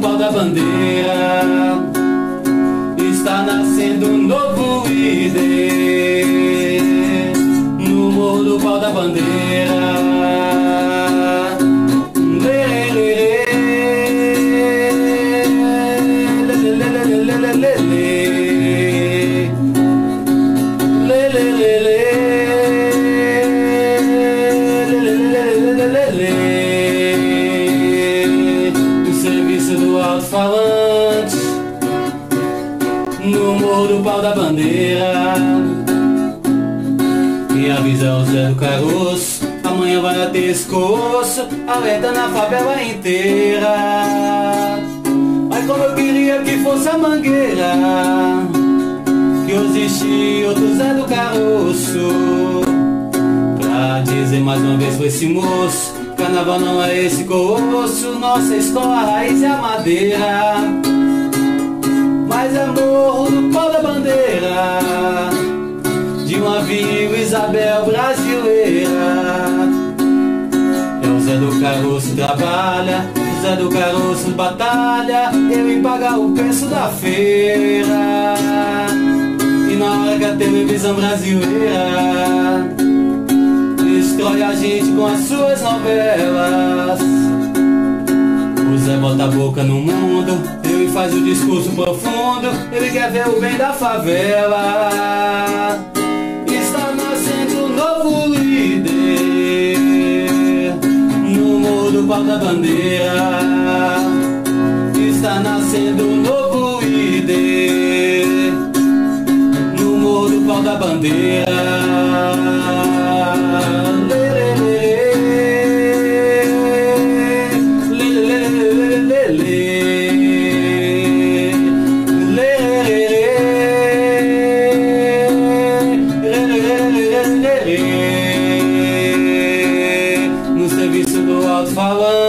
da bandeira. Está nascendo um novo ID no morro do pau da bandeira. O do alto-falante no morro do pau da bandeira. E avisa o Zé do Caroço, amanhã vai ter escoço, alerta na favela inteira. Mas como eu queria que fosse a mangueira, que hoje existe outro Zé do Caroço. Pra dizer mais uma vez pra esse moço, carnaval não é esse colosso, nossa escola raiz é a madeira mas é morro do pau da bandeira de uma Vila Isabel brasileira. É o Zé do Caroço trabalha, o Zé do Caroço batalha, ele paga o preço da feira. E na hora que a televisão brasileira destrói a gente com as suas novelas. O Zé bota a boca no mundo, ele faz o discurso profundo, ele quer ver o bem da favela. Está nascendo um novo líder no morro do pau da bandeira. Está nascendo um novo líder no morro do pau